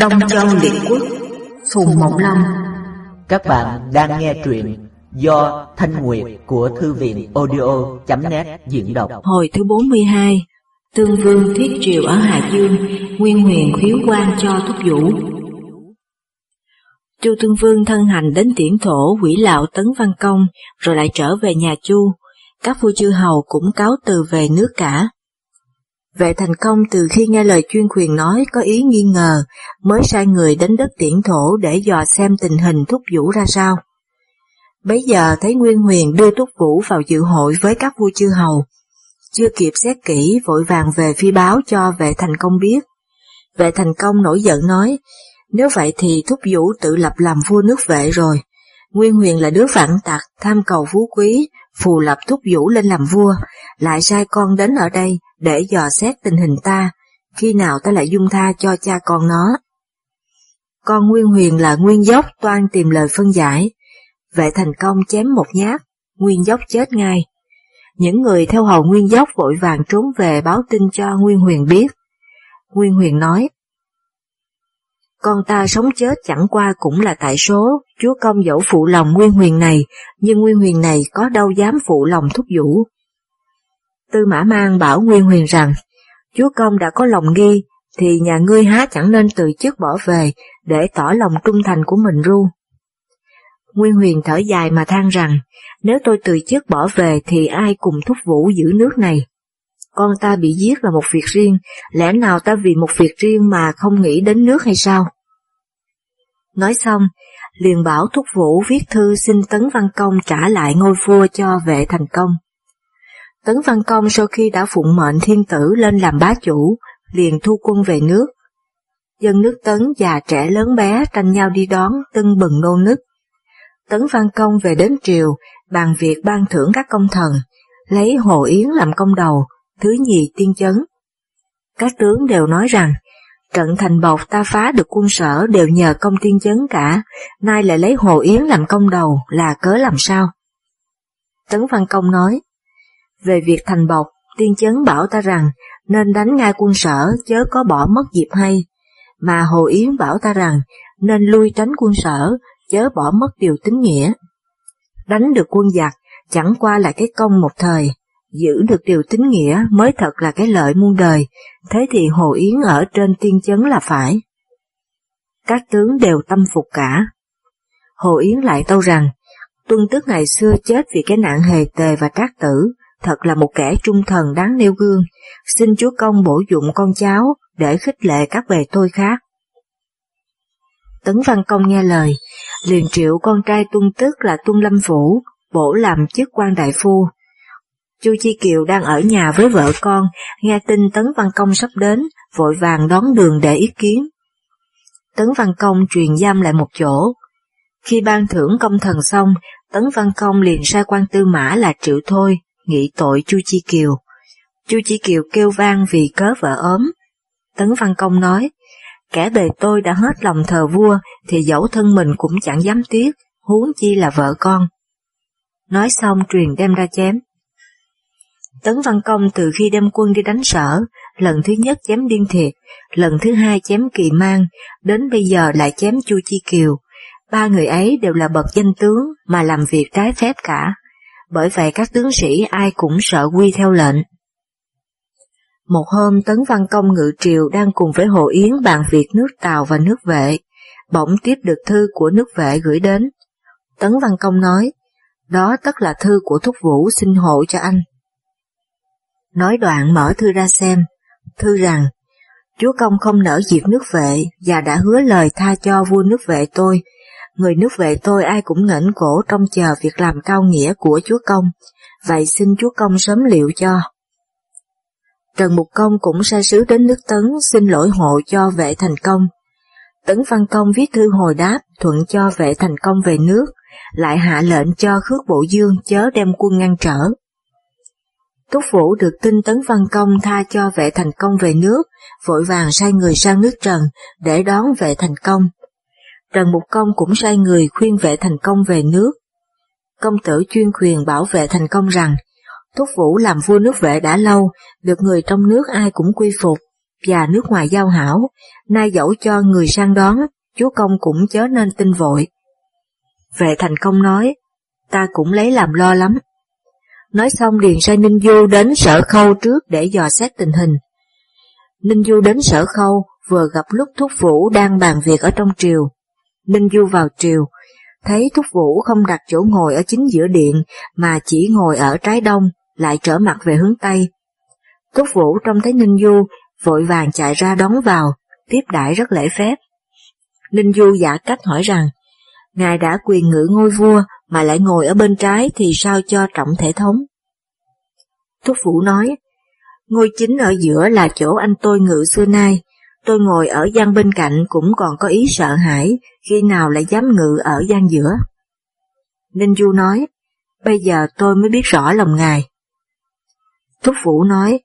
Đông Châu Liệt Quốc Phùng Mộng Long Các bạn đang nghe truyện do Thanh Nguyệt của Thư viện audio.net diễn đọc Hồi thứ 42 Tương Vương Thiết Triều ở Hà Dương Nguyên huyền khiếu quan cho thúc vũ Chu Tương Vương thân hành đến tiễn thổ quỷ lạo Tấn Văn Công rồi lại trở về nhà Chu. Các vua chư hầu cũng cáo từ về nước cả. Vệ thành công từ khi nghe lời chuyên quyền nói có ý nghi ngờ, mới sai người đến đất tiễn thổ để dò xem tình hình thúc vũ ra sao. Bấy giờ thấy Nguyên Huyền đưa thúc vũ vào dự hội với các vua chư hầu. Chưa kịp xét kỹ vội vàng về phi báo cho vệ thành công biết. Vệ thành công nổi giận nói, nếu vậy thì thúc vũ tự lập làm vua nước vệ rồi. Nguyên Huyền là đứa phản tặc, tham cầu phú quý, phù lập thúc vũ lên làm vua, lại sai con đến ở đây để dò xét tình hình ta, khi nào ta lại dung tha cho cha con nó. Con Nguyên Huyền là Nguyên Dốc toan tìm lời phân giải, vệ thành công chém một nhát, Nguyên Dốc chết ngay. Những người theo hầu Nguyên Dốc vội vàng trốn về báo tin cho Nguyên Huyền biết. Nguyên Huyền nói, con ta sống chết chẳng qua cũng là tại số, chúa công dẫu phụ lòng Nguyên Huyền này, nhưng Nguyên Huyền này có đâu dám phụ lòng thúc vũ. Tư Mã Mang bảo Nguyên Huyền rằng, chúa công đã có lòng nghi, thì nhà ngươi há chẳng nên từ chức bỏ về, để tỏ lòng trung thành của mình ru. Nguyên Huyền thở dài mà than rằng, nếu tôi từ chức bỏ về thì ai cùng thúc vũ giữ nước này. Con ta bị giết là một việc riêng, lẽ nào ta vì một việc riêng mà không nghĩ đến nước hay sao? Nói xong, liền bảo thúc vũ viết thư xin Tấn Văn Công trả lại ngôi vua cho vệ thành công. Tấn Văn Công sau khi đã phụng mệnh thiên tử lên làm bá chủ, liền thu quân về nước. Dân nước Tấn già trẻ lớn bé tranh nhau đi đón tưng bừng nô nức. Tấn Văn Công về đến triều, bàn việc ban thưởng các công thần, lấy Hồ Yến làm công đầu, thứ nhì tiên chấn. Các tướng đều nói rằng, trận thành bột ta phá được quân sở đều nhờ công tiên chấn cả, nay lại lấy Hồ Yến làm công đầu là cớ làm sao? Tấn Văn Công nói, về việc thành bộc, tiên chấn bảo ta rằng nên đánh ngay quân sở chớ có bỏ mất dịp hay, mà Hồ Yến bảo ta rằng nên lui tránh quân sở chớ bỏ mất điều tính nghĩa. Đánh được quân giặc chẳng qua là cái công một thời, giữ được điều tính nghĩa mới thật là cái lợi muôn đời, thế thì Hồ Yến ở trên tiên chấn là phải. Các tướng đều tâm phục cả. Hồ Yến lại tâu rằng, tuân tước ngày xưa chết vì cái nạn hề tề và trác tử, thật là một kẻ trung thần đáng nêu gương, xin chúa công bổ dụng con cháu để khích lệ các bề tôi khác. Tấn Văn Công nghe lời, liền triệu con trai tuân tước là tuân lâm phủ, bổ làm chức quan đại phu. Chu Chi Kiều đang ở nhà với vợ con, nghe tin Tấn Văn Công sắp đến, vội vàng đón đường để ý kiến. Tấn Văn Công truyền giam lại một chỗ. Khi ban thưởng công thần xong, Tấn Văn Công liền sai quan tư mã là Triệu Thôi, nghị tội Chu Chi Kiều. Chu Chi Kiều kêu vang vì cớ vợ ốm. Tấn Văn Công nói, kẻ bề tôi đã hết lòng thờ vua thì dẫu thân mình cũng chẳng dám tiếc, huống chi là vợ con. Nói xong truyền đem ra chém. Tấn Văn Công từ khi đem quân đi đánh sở, lần thứ nhất chém Điên Thiệt, lần thứ hai chém Kỳ Mang, đến bây giờ lại chém Chu Chi Kiều. Ba người ấy đều là bậc danh tướng mà làm việc trái phép cả, bởi vậy các tướng sĩ ai cũng sợ quy theo lệnh. Một hôm Tấn Văn Công ngự triều đang cùng với Hồ Yến bàn việc nước Tàu và nước vệ, bỗng tiếp được thư của nước vệ gửi đến. Tấn Văn Công nói, đó tất là thư của Thúc Vũ xin hộ cho anh. Nói đoạn mở thư ra xem, thư rằng, Chúa Công không nỡ diệt nước vệ và đã hứa lời tha cho vua nước vệ tôi, người nước vệ tôi ai cũng ngẩng cổ trong chờ việc làm cao nghĩa của Chúa Công, vậy xin Chúa Công sớm liệu cho. Trần Mục Công cũng sai sứ đến nước Tấn xin lỗi hộ cho vệ thành công. Tấn Văn Công viết thư hồi đáp thuận cho vệ thành công về nước, lại hạ lệnh cho khước bộ dương chớ đem quân ngăn trở. Túc Vũ được tin Tấn Văn Công tha cho vệ thành công về nước, vội vàng sai người sang nước Trần để đón vệ thành công. Trần Mục Công cũng sai người khuyên vệ thành công về nước. Công tử chuyên quyền bảo vệ thành công rằng, Thúc Vũ làm vua nước vệ đã lâu, được người trong nước ai cũng quy phục, và nước ngoài giao hảo, nay dẫu cho người sang đón, chúa công cũng chớ nên tin vội. Vệ thành công nói, ta cũng lấy làm lo lắm. Nói xong Điền sai Ninh Du đến sở khâu trước để dò xét tình hình. Ninh Du đến sở khâu, vừa gặp lúc Thúc Vũ đang bàn việc ở trong triều. Ninh Du vào triều, thấy Thúc Vũ không đặt chỗ ngồi ở chính giữa điện mà chỉ ngồi ở trái đông, lại trở mặt về hướng Tây. Thúc Vũ trông thấy Ninh Du, vội vàng chạy ra đón vào, tiếp đãi rất lễ phép. Ninh Du giả cách hỏi rằng, Ngài đã quyền ngự ngôi vua mà lại ngồi ở bên trái thì sao cho trọng thể thống? Thúc Vũ nói, ngôi chính ở giữa là chỗ anh tôi ngự xưa nay, tôi ngồi ở gian bên cạnh cũng còn có ý sợ hãi, khi nào lại dám ngự ở gian giữa. Ninh Du nói, bây giờ tôi mới biết rõ lòng ngài. Thúc Vũ nói,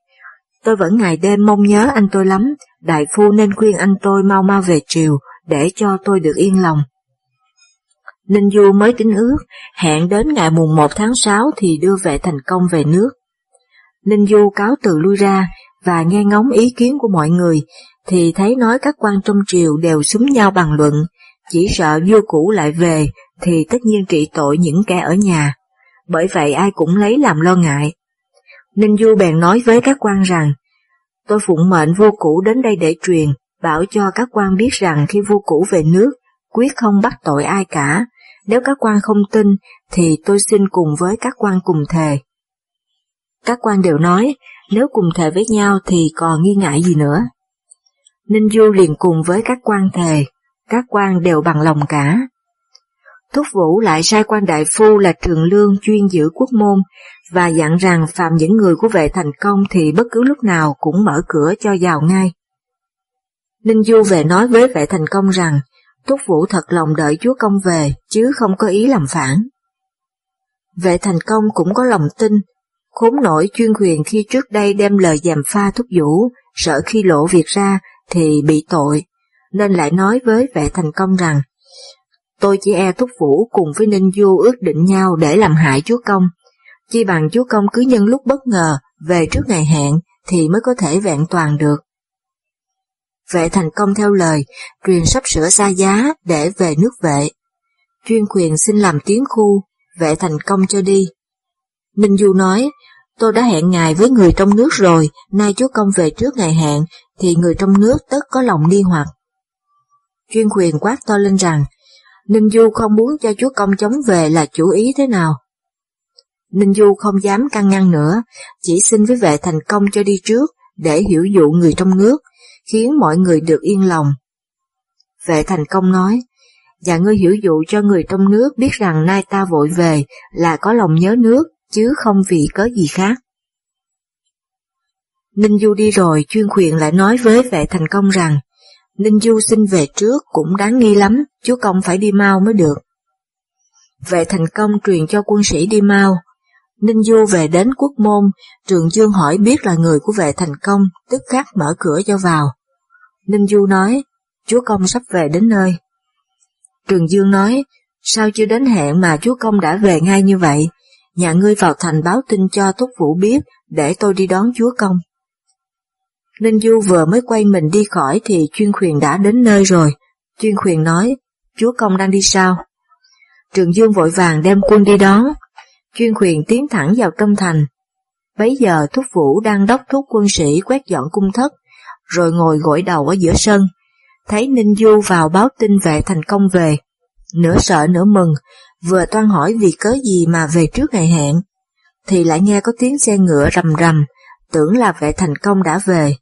tôi vẫn ngày đêm mong nhớ anh tôi lắm, đại phu nên khuyên anh tôi mau mau về triều, để cho tôi được yên lòng. Ninh Du mới tính ước, hẹn đến ngày mùng 1 tháng 6 thì đưa vệ thành công về nước. Ninh Du cáo từ lui ra và nghe ngóng ý kiến của mọi người, thì thấy nói các quan trong triều đều súng nhau bàn luận, chỉ sợ vua cũ lại về thì tất nhiên trị tội những kẻ ở nhà, bởi vậy ai cũng lấy làm lo ngại. Ninh Du bèn nói với các quan rằng, tôi phụng mệnh vua cũ đến đây để truyền, bảo cho các quan biết rằng khi vua cũ về nước, quyết không bắt tội ai cả, nếu các quan không tin thì tôi xin cùng với các quan cùng thề. Các quan đều nói, nếu cùng thề với nhau thì còn nghi ngại gì nữa. Ninh Du liền cùng với các quan thề, các quan đều bằng lòng cả. Thúc Vũ lại sai quan đại phu là Trường Lương chuyên giữ quốc môn và dặn rằng phạm những người của vệ thành công thì bất cứ lúc nào cũng mở cửa cho vào ngay. Ninh Du về nói với vệ thành công rằng Thúc Vũ thật lòng đợi chúa công về chứ không có ý làm phản. Vệ thành công cũng có lòng tin, khốn nổi chuyên quyền khi trước đây đem lời giàm pha Thúc Vũ, sợ khi lộ việc ra thì bị tội, nên lại nói với vệ thành công rằng Tôi chỉ e Thúc Vũ cùng với Ninh Du ước định nhau để làm hại chúa công, chi bằng chúa công cứ nhân lúc bất ngờ về trước ngày hẹn thì mới có thể vẹn toàn được. Vệ thành công theo lời, truyền sắp sửa xa giá để về nước vệ. Chuyên quyền xin làm tiếng khu, vệ thành công cho đi. Ninh Du nói, tôi đã hẹn ngài với người trong nước rồi, nay chúa công về trước ngày hẹn, thì người trong nước tất có lòng nghi hoặc. Chuyên quyền quát to lên rằng, Ninh Du không muốn cho chúa công chống về là chủ ý thế nào? Ninh Du không dám căng ngăn nữa, chỉ xin với vệ thành công cho đi trước, để hiểu dụ người trong nước, khiến mọi người được yên lòng. Vệ thành công nói, và ngươi hiểu dụ cho người trong nước biết rằng nay ta vội về là có lòng nhớ nước, chứ không vì có gì khác. Ninh Du đi rồi, chuyên quyền lại nói với vệ thành công rằng, Ninh Du xin về trước cũng đáng nghi lắm, chúa công phải đi mau mới được. Vệ thành công truyền cho quân sĩ đi mau. Ninh Du về đến quốc môn, Trường Dương hỏi biết là người của vệ thành công, tức khắc mở cửa cho vào. Ninh Du nói, chúa công sắp về đến nơi. Trường Dương nói, sao chưa đến hẹn mà chúa công đã về ngay như vậy? Nhà ngươi vào thành báo tin cho Thúc Vũ biết, để tôi đi đón chúa công. Ninh Du vừa mới quay mình đi khỏi thì chuyên khuyền đã đến nơi rồi. Chuyên khuyền nói, chúa công đang đi sao? Trường Dương vội vàng đem quân đi đón. Chuyên khuyền tiến thẳng vào trong thành. Bấy giờ Thúc Vũ đang đốc thúc quân sĩ quét dọn cung thất, rồi ngồi gội đầu ở giữa sân. Thấy Ninh Du vào báo tin vệ thành công về. Nửa sợ nửa mừng, vừa toan hỏi vì cớ gì mà về trước ngày hẹn. Thì lại nghe có tiếng xe ngựa rầm rầm, tưởng là vệ thành công đã về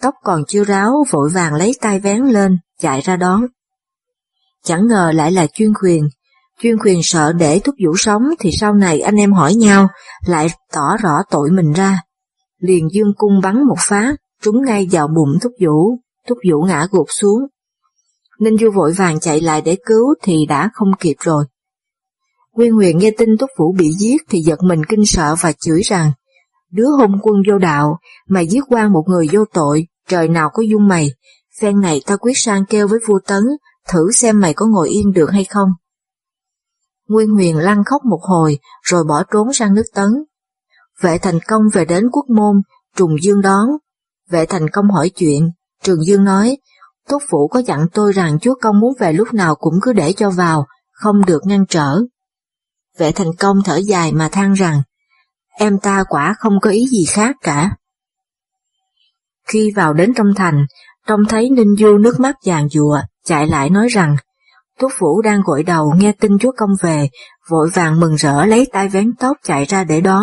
tóc còn chưa ráo vội vàng lấy tay vén lên, chạy ra đón. Chẳng ngờ lại là chuyên quyền, chuyên quyền sợ để thúc vũ sống thì sau này anh em hỏi nhau, lại tỏ rõ tội mình ra. Liền dương cung bắn một phát, trúng ngay vào bụng thúc vũ, thúc vũ ngã gục xuống. Ninh Du vội vàng chạy lại để cứu thì đã không kịp rồi. Nguyên Huyền nghe tin Túc Vũ bị giết thì giật mình kinh sợ và chửi rằng đứa hôn quân vô đạo, mày giết quan một người vô tội, trời nào có dung mày, phen này ta quyết sang kêu với vua Tấn, thử xem mày có ngồi yên được hay không. Nguyên Huyền lăn khóc một hồi, rồi bỏ trốn sang nước Tấn. Vệ thành công về đến quốc môn, trùng dương đón. Vệ thành công hỏi chuyện, Trường Dương nói, Tốt Phủ có dặn tôi rằng chúa công muốn về lúc nào cũng cứ để cho vào, không được ngăn trở. Vệ thành công thở dài mà than rằng, em ta quả không có ý gì khác cả. Khi vào đến trong thành, trông thấy Ninh Du nước mắt vàng dùa, chạy lại nói rằng, Thúc Phủ đang gội đầu nghe tin chúa công về, vội vàng mừng rỡ lấy tay vén tóc chạy ra để đón.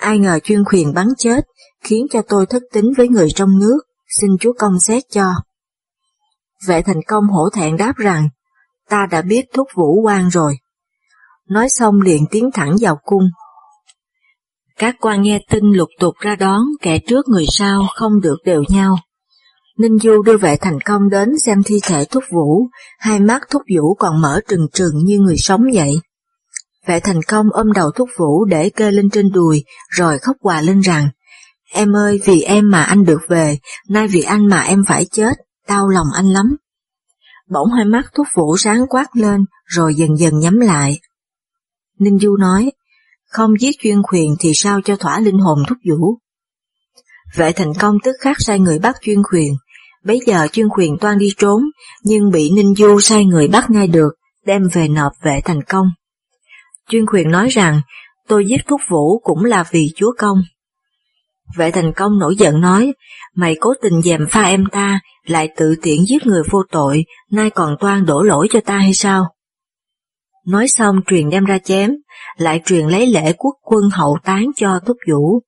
Ai ngờ chuyên khuyền bắn chết, khiến cho tôi thất tính với người trong nước, xin chúa công xét cho. Vệ thành công hổ thẹn đáp rằng, ta đã biết thúc vũ quan rồi. Nói xong liền tiến thẳng vào cung. Các quan nghe tin lục tục ra đón, kẻ trước người sau không được đều nhau. Ninh Du đưa vệ thành công đến xem thi thể thúc vũ, hai mắt thúc vũ còn mở trừng trừng như người sống vậy. Vệ thành công ôm đầu thúc vũ để kê lên trên đùi, rồi khóc hòa lên rằng, Em ơi, vì em mà anh được về, nay vì anh mà em phải chết, đau lòng anh lắm. Bỗng hai mắt thúc vũ sáng quát lên, rồi dần dần nhắm lại. Ninh Du nói, không giết chuyên khuyền thì sao cho thỏa linh hồn thúc vũ. Vệ thành công tức khắc sai người bắt chuyên khuyền, bấy giờ chuyên khuyền toan đi trốn, nhưng bị Ninh Du sai người bắt ngay được, đem về nộp vệ thành công. Chuyên khuyền nói rằng, tôi giết thúc vũ cũng là vì chúa công. Vệ thành công nổi giận nói, mày cố tình dèm pha em ta, lại tự tiện giết người vô tội, nay còn toan đổ lỗi cho ta hay sao? Nói xong truyền đem ra chém, lại truyền lấy lễ quốc quân hậu tán cho Thúc Vũ.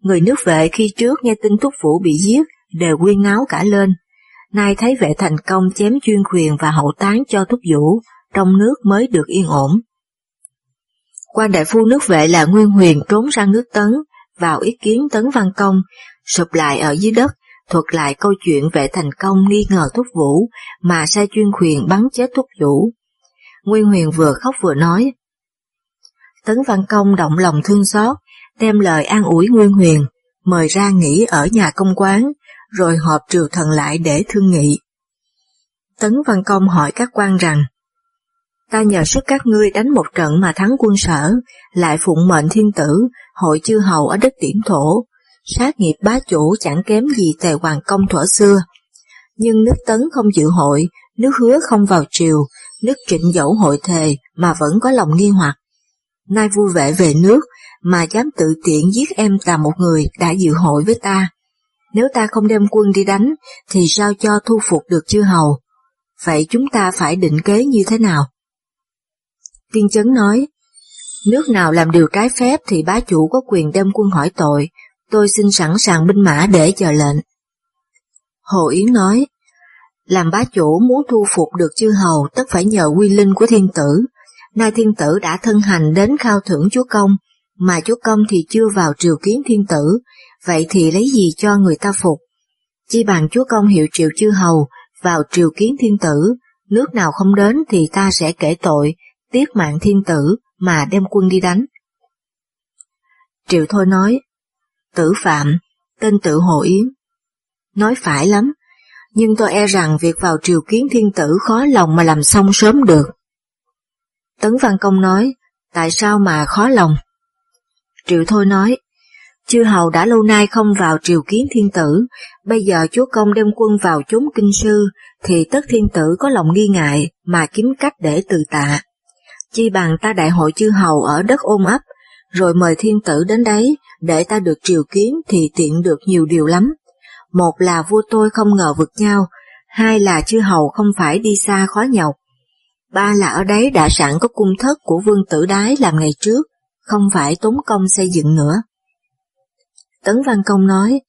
Người nước vệ khi trước nghe tin Thúc Vũ bị giết, đều quyên ngáo cả lên. Nay thấy vệ thành công chém chuyên quyền và hậu tán cho Thúc Vũ, trong nước mới được yên ổn. Quan đại phu nước vệ là Nguyên Huyền trốn sang nước Tấn, vào ý kiến Tấn Văn Công, sụp lại ở dưới đất, thuật lại câu chuyện vệ thành công nghi ngờ Thúc Vũ mà sai chuyên quyền bắn chết Thúc Vũ. Nguyên Huyền vừa khóc vừa nói. Tấn Văn Công động lòng thương xót, đem lời an ủi Nguyên Huyền, mời ra nghỉ ở nhà công quán, rồi họp triều thần lại để thương nghị. Tấn Văn Công hỏi các quan rằng, ta nhờ sức các ngươi đánh một trận mà thắng quân sở, lại phụng mệnh thiên tử, hội chư hầu ở đất điểm thổ, sát nghiệp bá chủ chẳng kém gì tề hoàng công thuở xưa. Nhưng nước tấn không dự hội, nước hứa không vào triều, nước trịnh dẫu hội thề mà vẫn có lòng nghi hoặc. Nay vui vẻ về nước mà dám tự tiện giết em ta một người đã dự hội với ta. Nếu ta không đem quân đi đánh thì sao cho thu phục được chư hầu? Vậy chúng ta phải định kế như thế nào? Tiên chấn nói, nước nào làm điều trái phép thì bá chủ có quyền đem quân hỏi tội, tôi xin sẵn sàng binh mã để chờ lệnh. Hồ Yến nói, làm bá chủ muốn thu phục được chư hầu tất phải nhờ quy linh của thiên tử, nay thiên tử đã thân hành đến khao thưởng chúa công, mà chúa công thì chưa vào triều kiến thiên tử, vậy thì lấy gì cho người ta phục? Chi bằng chúa công hiệu triệu chư hầu, vào triều kiến thiên tử, nước nào không đến thì ta sẽ kể tội, tiếc mạng thiên tử mà đem quân đi đánh. Triệu Thôi nói, tử phạm, tên tự Hồ Yến. Nói phải lắm, nhưng tôi e rằng việc vào triều kiến thiên tử khó lòng mà làm xong sớm được. Tấn Văn Công nói, tại sao mà khó lòng? Triệu Thôi nói, chư hầu đã lâu nay không vào triều kiến thiên tử, bây giờ chúa công đem quân vào chốn kinh sư, thì tất thiên tử có lòng nghi ngại mà kiếm cách để từ tạ. Chi bằng ta đại hội chư hầu ở đất ôm ấp, rồi mời thiên tử đến đấy, để ta được triều kiến thì tiện được nhiều điều lắm. Một là vua tôi không ngờ vực nhau, hai là chư hầu không phải đi xa khó nhọc. Ba là ở đấy đã sẵn có cung thất của vương tử đái làm ngày trước, không phải tốn công xây dựng nữa. Tấn Văn Công nói,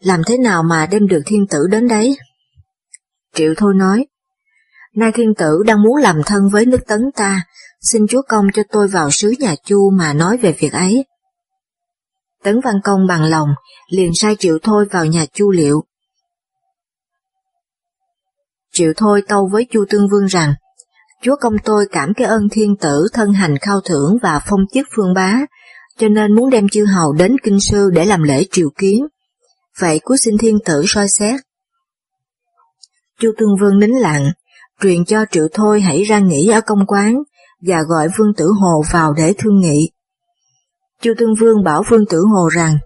làm thế nào mà đem được thiên tử đến đấy? Triệu Thôi nói, nay thiên tử đang muốn làm thân với nước tấn ta, xin chúa công cho tôi vào sứ nhà Chu mà nói về việc ấy. Tấn Văn Công bằng lòng, liền sai Triệu Thôi vào nhà Chu Liệu. Triệu Thôi tâu với Chu Tương Vương rằng, Chúa công tôi cảm cái ơn thiên tử thân hành khao thưởng và phong chức phương bá, cho nên muốn đem chư hầu đến kinh sư để làm lễ triều kiến. Vậy cuối xin thiên tử soi xét. Chu Tương Vương nín lặng, truyền cho Triệu Thôi hãy ra nghỉ ở công quán, và gọi Vương Tử Hồ vào để thương nghị. Chu Tương Vương bảo Vương Tử Hồ rằng,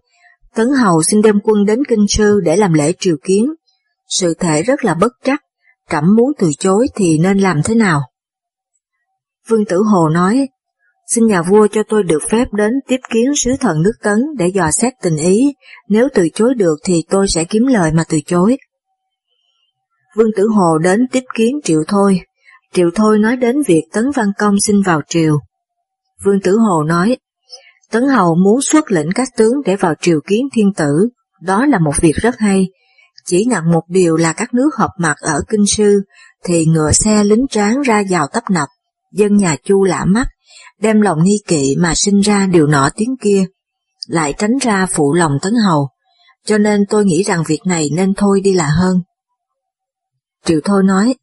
Tấn Hầu xin đem quân đến Kinh Sư để làm lễ triều kiến. Sự thể rất là bất trắc, trẫm muốn từ chối thì nên làm thế nào? Vương Tử Hồ nói, xin nhà vua cho tôi được phép đến tiếp kiến sứ thần nước Tấn để dò xét tình ý, nếu từ chối được thì tôi sẽ kiếm lời mà từ chối. Vương Tử Hồ đến tiếp kiến Triệu Thôi, Triệu Thôi nói đến việc Tấn Văn Công xin vào triều. Vương Tử Hồ nói, Tấn Hầu muốn xuất lĩnh các tướng để vào triều kiến thiên tử, đó là một việc rất hay. Chỉ nặng một điều là các nước họp mặt ở Kinh Sư, thì ngựa xe lính tráng ra vào tấp nập, dân nhà Chu lạ mắt, đem lòng nghi kỵ mà sinh ra điều nọ tiếng kia, lại tránh ra phụ lòng Tấn Hầu, cho nên tôi nghĩ rằng việc này nên thôi đi là hơn. Triệu Thôi nói,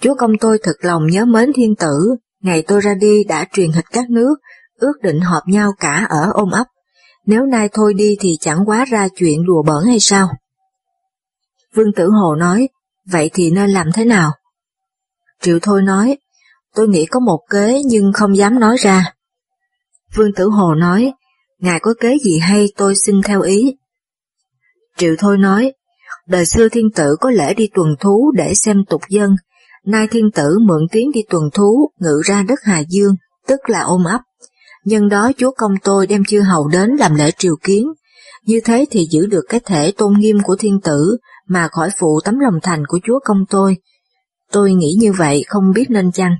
Chúa công tôi thật lòng nhớ mến thiên tử, ngày tôi ra đi đã truyền hịch các nước, ước định họp nhau cả ở ôm ấp, nếu nay thôi đi thì chẳng quá ra chuyện đùa bỡn hay sao? Vương Tử Hồ nói, vậy thì nên làm thế nào? Triệu Thôi nói, tôi nghĩ có một kế nhưng không dám nói ra. Vương Tử Hồ nói, ngài có kế gì hay tôi xin theo ý. Triệu Thôi nói, đời xưa thiên tử có lễ đi tuần thú để xem tục dân, nay thiên tử mượn tiếng đi tuần thú ngự ra đất Hà Dương, tức là ôm ấp. Nhân đó chúa công tôi đem chư hầu đến làm lễ triều kiến, như thế thì giữ được cái thể tôn nghiêm của thiên tử mà khỏi phụ tấm lòng thành của chúa công tôi. Tôi nghĩ như vậy không biết nên chăng.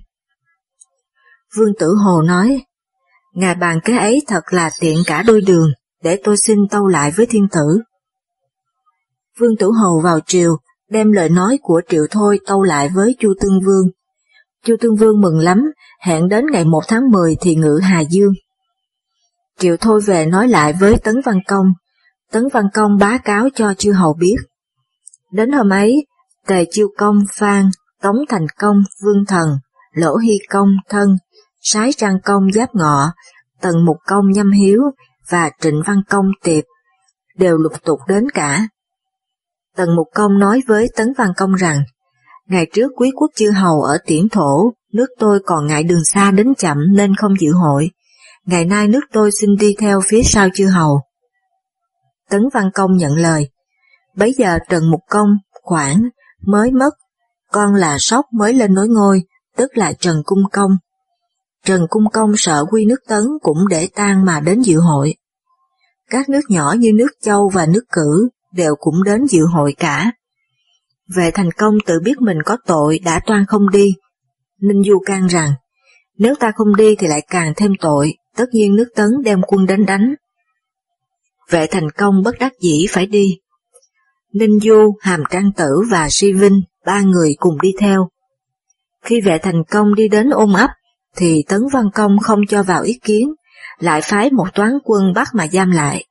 Vương Tử Hồ nói, Ngài bàn cái ấy thật là tiện cả đôi đường, để tôi xin tâu lại với thiên tử. Vương Tử Hồ vào triều, đem lời nói của Triệu Thôi tâu lại với Chu Tương Vương. Chu Tương Vương mừng lắm, hẹn đến ngày 1 tháng 10 thì ngự Hà Dương. Triệu Thôi về nói lại với Tấn Văn Công, Tấn Văn Công bá cáo cho chư hầu biết. Đến hôm ấy, Tề Chiêu Công, Phan, Tống Thành Công, Vương Thần, Lỗ Hy Công, Thân, Sái Trang Công, Giáp Ngọ, Tần Mục Công, Nhâm Hiếu và Trịnh Văn Công, Tiệp đều lục tục đến cả. Tần Mục Công nói với Tấn Văn Công rằng, ngày trước quý quốc chư hầu ở tiễn thổ, nước tôi còn ngại đường xa đến chậm nên không dự hội. Ngày nay nước tôi xin đi theo phía sau chư hầu. Tấn Văn Công nhận lời. Bấy giờ Trần Mục Công, khoảng, mới mất, con là sóc mới lên nối ngôi, tức là Trần Cung Công. Trần Cung Công sợ quy nước Tấn cũng để tan mà đến dự hội. Các nước nhỏ như nước Châu và nước Cử đều cũng đến dự hội cả. Về thành công tự biết mình có tội đã toan không đi, Ninh Du can rằng, nếu ta không đi thì lại càng thêm tội, tất nhiên nước tấn đem quân đến đánh. Vệ thành công bất đắc dĩ phải đi. Ninh Du, Hàm Trang Tử và Si Vinh, ba người cùng đi theo. Khi vệ thành công đi đến ôm ấp, thì Tấn Văn Công không cho vào ý kiến, lại phái một toán quân bắt mà giam lại.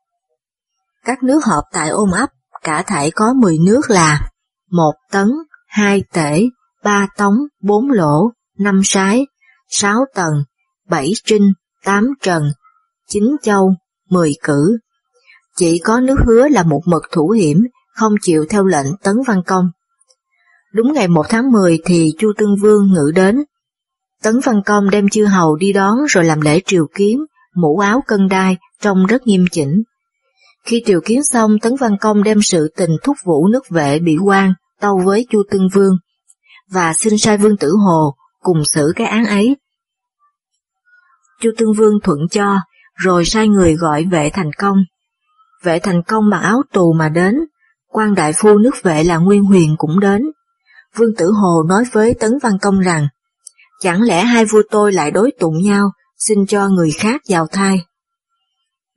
Các nước họp tại ôm ấp, cả thảy có 10 nước là một tấn, hai tể, ba tống, bốn lỗ, năm sái, sáu tầng, bảy trinh, tám trần, chín châu, mười cử. Chỉ có nước hứa là một mực thủ hiểm, không chịu theo lệnh tấn văn công. Đúng ngày 1 tháng 10 thì Chu Tương Vương ngự đến. Tấn Văn Công đem chư hầu đi đón rồi làm lễ triều kiến, mũ áo cân đai, trông rất nghiêm chỉnh. Khi triều kiến xong, Tấn Văn Công đem sự tình thúc vũ nước vệ bị quan tâu với Chu Tương Vương, và xin sai Vương Tử Hồ cùng xử cái án ấy. Chu Tương Vương thuận cho, rồi sai người gọi vệ thành công. Vệ thành công mặc áo tù mà đến, quan đại phu nước vệ là Nguyên Huyền cũng đến. Vương Tử Hồ nói với Tấn Văn Công rằng, chẳng lẽ hai vua tôi lại đối tụng nhau, xin cho người khác vào thai.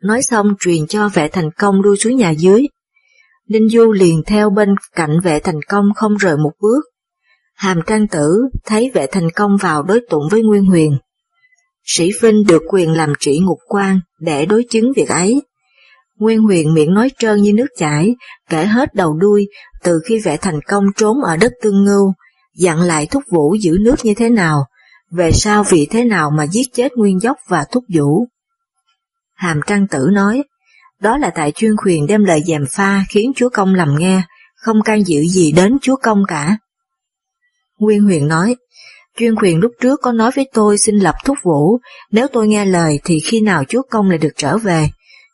Nói xong truyền cho vệ thành công đuôi xuống nhà dưới. Ninh Du liền theo bên cạnh vệ thành công không rời một bước. Hàm trang tử thấy vệ thành công vào đối tụng với Nguyên Huyền. Sĩ Vinh được quyền làm trị ngục quan để đối chứng việc ấy. Nguyên Huyền miệng nói trơn như nước chảy, kể hết đầu đuôi từ khi vệ thành công trốn ở đất tương ngưu, dặn lại thúc vũ giữ nước như thế nào, về sau vì thế nào mà giết chết Nguyên Dốc và thúc vũ. Hàm Trang Tử nói, đó là tại chuyên quyền đem lời dèm pha khiến chúa công lầm nghe, không can dự gì đến chúa công cả. Nguyên huyền nói, chuyên quyền lúc trước có nói với tôi xin lập thúc vũ, nếu tôi nghe lời thì khi nào chúa công lại được trở về,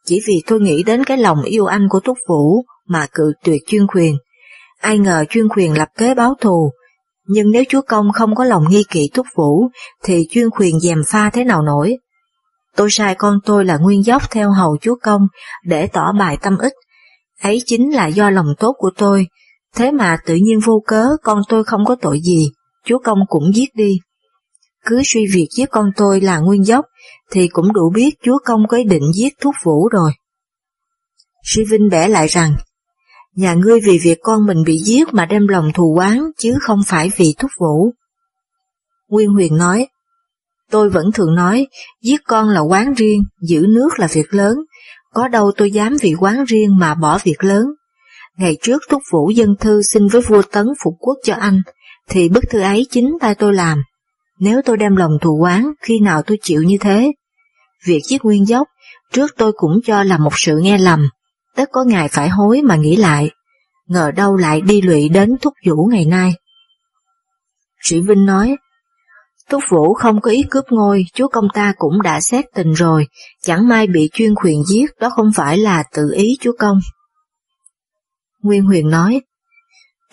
chỉ vì tôi nghĩ đến cái lòng yêu anh của thúc Vũ mà cự tuyệt chuyên quyền. Ai ngờ chuyên quyền lập kế báo thù, nhưng nếu chúa công không có lòng nghi kỵ Túc Vũ, thì chuyên quyền dèm pha thế nào nổi. Tôi sai con tôi là nguyên dốc theo hầu chúa công để tỏ bài tâm ích, ấy chính là do lòng tốt của tôi, thế mà tự nhiên vô cớ con tôi không có tội gì, chúa công cũng giết đi. Cứ suy việc giết con tôi là nguyên dốc, thì cũng đủ biết chúa công có ý định giết thúc vũ rồi. Sĩ Vinh bẻ lại rằng, nhà ngươi vì việc con mình bị giết mà đem lòng thù oán chứ không phải vì thúc vũ. Nguyên Huyền nói, tôi vẫn thường nói, giết con là quán riêng, giữ nước là việc lớn, có đâu tôi dám vì quán riêng mà bỏ việc lớn. Ngày trước thúc vũ dân thư xin với vua Tấn phục quốc cho anh, thì bức thư ấy chính tay tôi làm. Nếu tôi đem lòng thù oán, khi nào tôi chịu như thế? Việc giết nguyên dốc, trước tôi cũng cho là một sự nghe lầm, tất có ngày phải hối mà nghĩ lại, ngờ đâu lại đi lụy đến thúc vũ ngày nay. Sĩ Vinh nói, Thúc Vũ không có ý cướp ngôi, chúa công ta cũng đã xét tình rồi, chẳng may bị chuyên quyền giết, đó không phải là tự ý chúa công. Nguyên Huyền nói,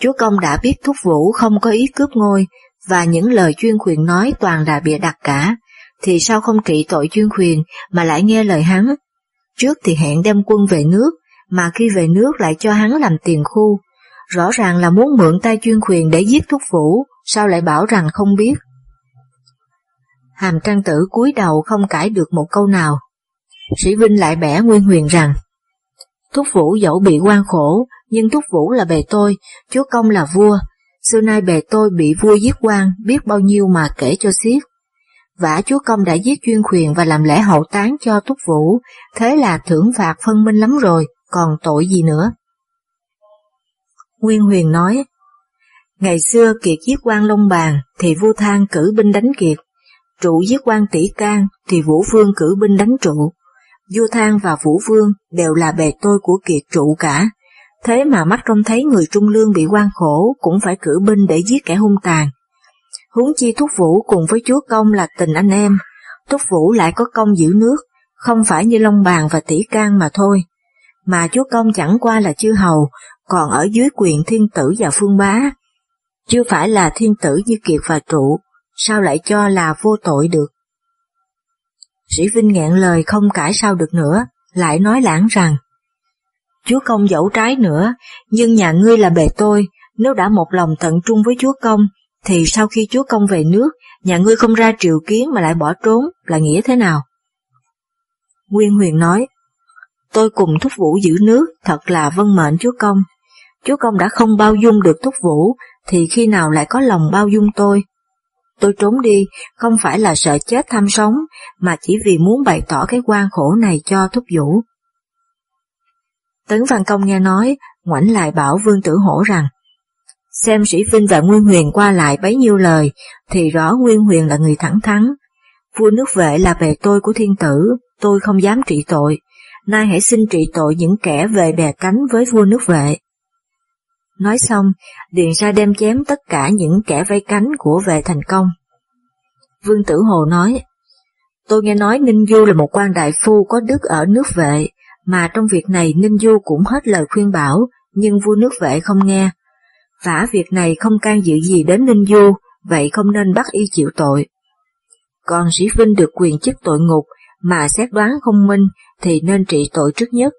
chúa công đã biết Thúc Vũ không có ý cướp ngôi, và những lời chuyên quyền nói toàn là bịa đặt cả, thì sao không trị tội chuyên quyền mà lại nghe lời hắn? Trước thì hẹn đem quân về nước, mà khi về nước lại cho hắn làm tiền khu. Rõ ràng là muốn mượn tay chuyên quyền để giết thúc vũ, sao lại bảo rằng không biết? Hàm trang tử cúi đầu không cãi được một câu nào. Sĩ Vinh lại bẻ Nguyên Huyền rằng, Thúc Vũ dẫu bị quan khổ, nhưng Thúc Vũ là bề tôi, chúa công là vua, xưa nay bề tôi bị vua giết quan biết bao nhiêu mà kể cho xiết. Vả chúa công đã giết chuyên quyền và làm lễ hậu táng cho Thúc Vũ, thế là thưởng phạt phân minh lắm rồi, còn tội gì nữa. Nguyên Huyền nói, Ngày xưa Kiệt giết quan Long Bàn thì vua Thang cử binh đánh Kiệt, trụ giết quan Tỷ Can thì Vũ Vương cử binh đánh trụ. Vua Thang và Vũ Vương đều là bề tôi của Kiệt trụ cả, thế mà mắt trông thấy người trung lương bị quan khổ cũng phải cử binh để giết kẻ hung tàn. Huống chi Thúc Vũ cùng với chúa công là tình anh em, Thúc Vũ lại có công giữ nước, không phải như Long Bàn và Tỷ Can mà thôi mà chúa công chẳng qua là chư hầu, còn ở dưới quyền thiên tử và phương bá. Chưa phải là thiên tử như Kiệt và Trụ, sao lại cho là vô tội được? Sĩ Vinh nghẹn lời không cãi sao được nữa, lại nói lãng rằng, Chúa công dẫu trái nữa, nhưng nhà ngươi là bề tôi, nếu đã một lòng tận trung với Chúa công, thì sau khi Chúa công về nước, nhà ngươi không ra triều kiến mà lại bỏ trốn, là nghĩa thế nào? Nguyên Huyền nói, Tôi cùng Thúc Vũ giữ nước, thật là vân mệnh Chúa Công. Chúa Công đã không bao dung được Thúc Vũ, thì khi nào lại có lòng bao dung tôi? Tôi trốn đi, không phải là sợ chết tham sống, mà chỉ vì muốn bày tỏ cái quan khổ này cho Thúc Vũ. Tấn Văn Công nghe nói, ngoảnh lại bảo Vương Tử Hổ rằng, xem sĩ Vinh và Nguyên Huyền qua lại bấy nhiêu lời, thì rõ Nguyên Huyền là người thẳng thắn. Vua nước vệ là bề tôi của thiên tử, tôi không dám trị tội, nay hãy xin trị tội những kẻ về bè cánh với vua nước vệ. Nói xong, Điền ra đem chém tất cả những kẻ vây cánh của vệ thành công. Vương Tử Hồ nói, tôi nghe nói Ninh Du là một quan đại phu có đức ở nước vệ, mà trong việc này Ninh Du cũng hết lời khuyên bảo, nhưng vua nước vệ không nghe. Vả việc này không can dự gì đến Ninh Du, vậy không nên bắt y chịu tội. Còn sĩ Vinh được quyền chức tội ngục, mà xét đoán không minh thì nên trị tội trước nhất.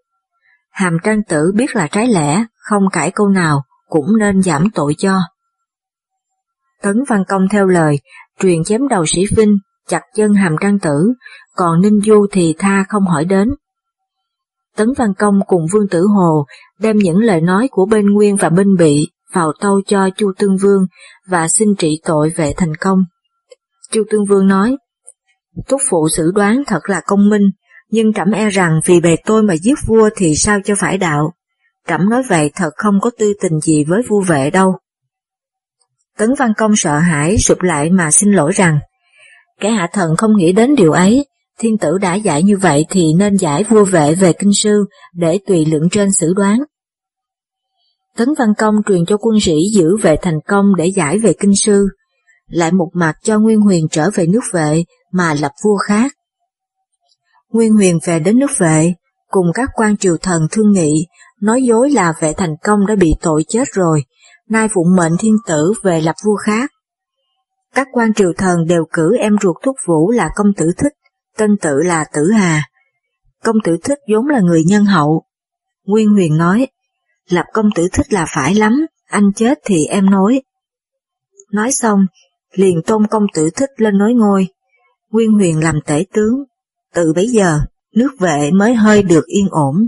Hàm trang tử biết là trái lẽ, không cãi câu nào, cũng nên giảm tội cho. Tấn Văn Công theo lời, truyền chém đầu sĩ Vinh, chặt chân hàm trang tử, còn Ninh Du thì tha không hỏi đến. Tấn Văn Công cùng Vương Tử Hồ đem những lời nói của bên Nguyên và bên Bị vào tâu cho Chu Tương Vương và xin trị tội vệ thành công. Chu Tương Vương nói, Túc phụ xử đoán thật là công minh, nhưng trẫm e rằng vì bề tôi mà giết vua thì sao cho phải đạo. Trẫm nói vậy thật không có tư tình gì với vua vệ đâu. Tấn Văn Công sợ hãi sụp lại mà xin lỗi rằng, kẻ hạ thần không nghĩ đến điều ấy, thiên tử đã giải như vậy thì nên giải vua vệ về kinh sư để tùy lượng trên xử đoán. Tấn Văn Công truyền cho quân sĩ giữ về thành công để giải về kinh sư, lại một mặt cho Nguyên Huyền trở về nước vệ mà lập vua khác. Nguyên Huyền về đến nước vệ, cùng các quan triều thần thương nghị, nói dối là vệ thành công đã bị tội chết rồi, nay phụng mệnh thiên tử về lập vua khác. Các quan triều thần đều cử em ruột thúc vũ là công tử thích, tên tự là tử hà. Công tử thích vốn là người nhân hậu. Nguyên huyền nói, lập công tử thích là phải lắm, anh chết thì em nói. Nói xong, liền tôn công tử thích lên nối ngôi. Nguyên huyền làm tể tướng. Từ bấy giờ, nước vệ mới hơi được yên ổn.